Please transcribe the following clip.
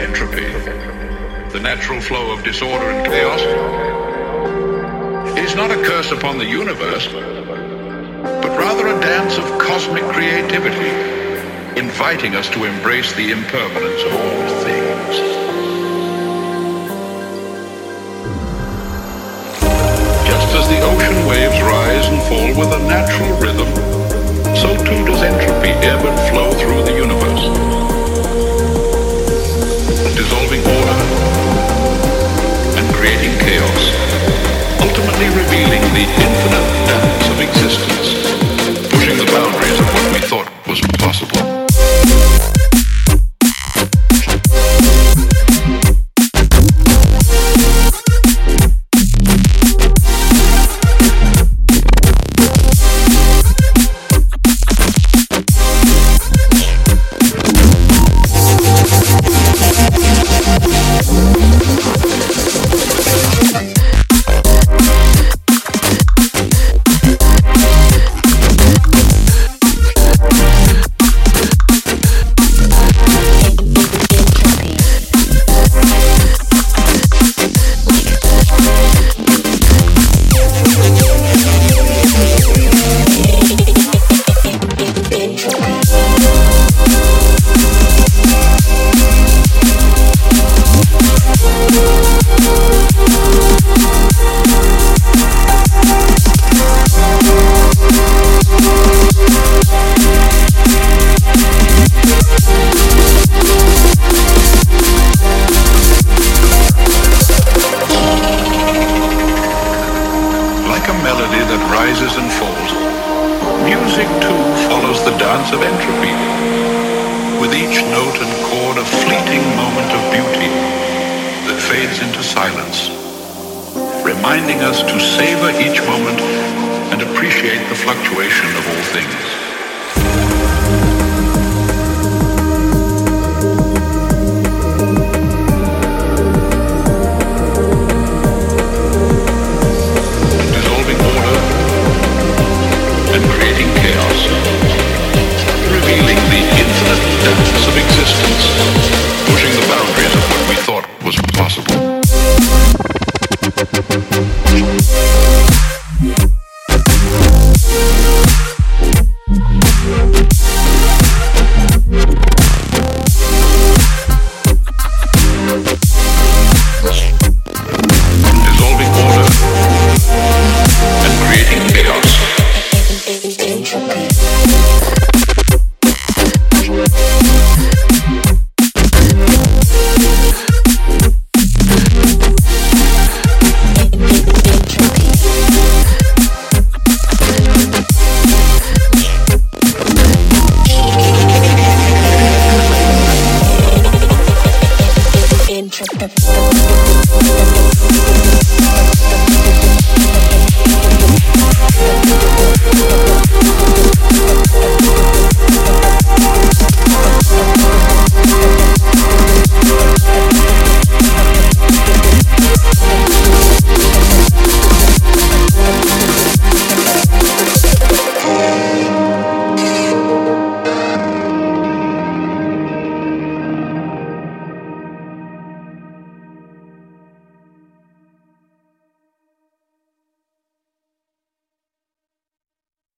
Entropy, the natural flow of disorder and chaos, is not a curse upon the universe, but rather a dance of cosmic creativity, inviting us to embrace the impermanence of all things. Just as the ocean waves rise and fall with a natural rhythm, so too does entropy ebb and flow creating chaos, ultimately revealing the infinite depths of existence, too follows the dance of entropy. With each note and chord a fleeting moment of beauty that fades into silence, reminding us to savor each moment and appreciate the fluctuation of all things. chaos, revealing the infinite depths of existence. Thank you.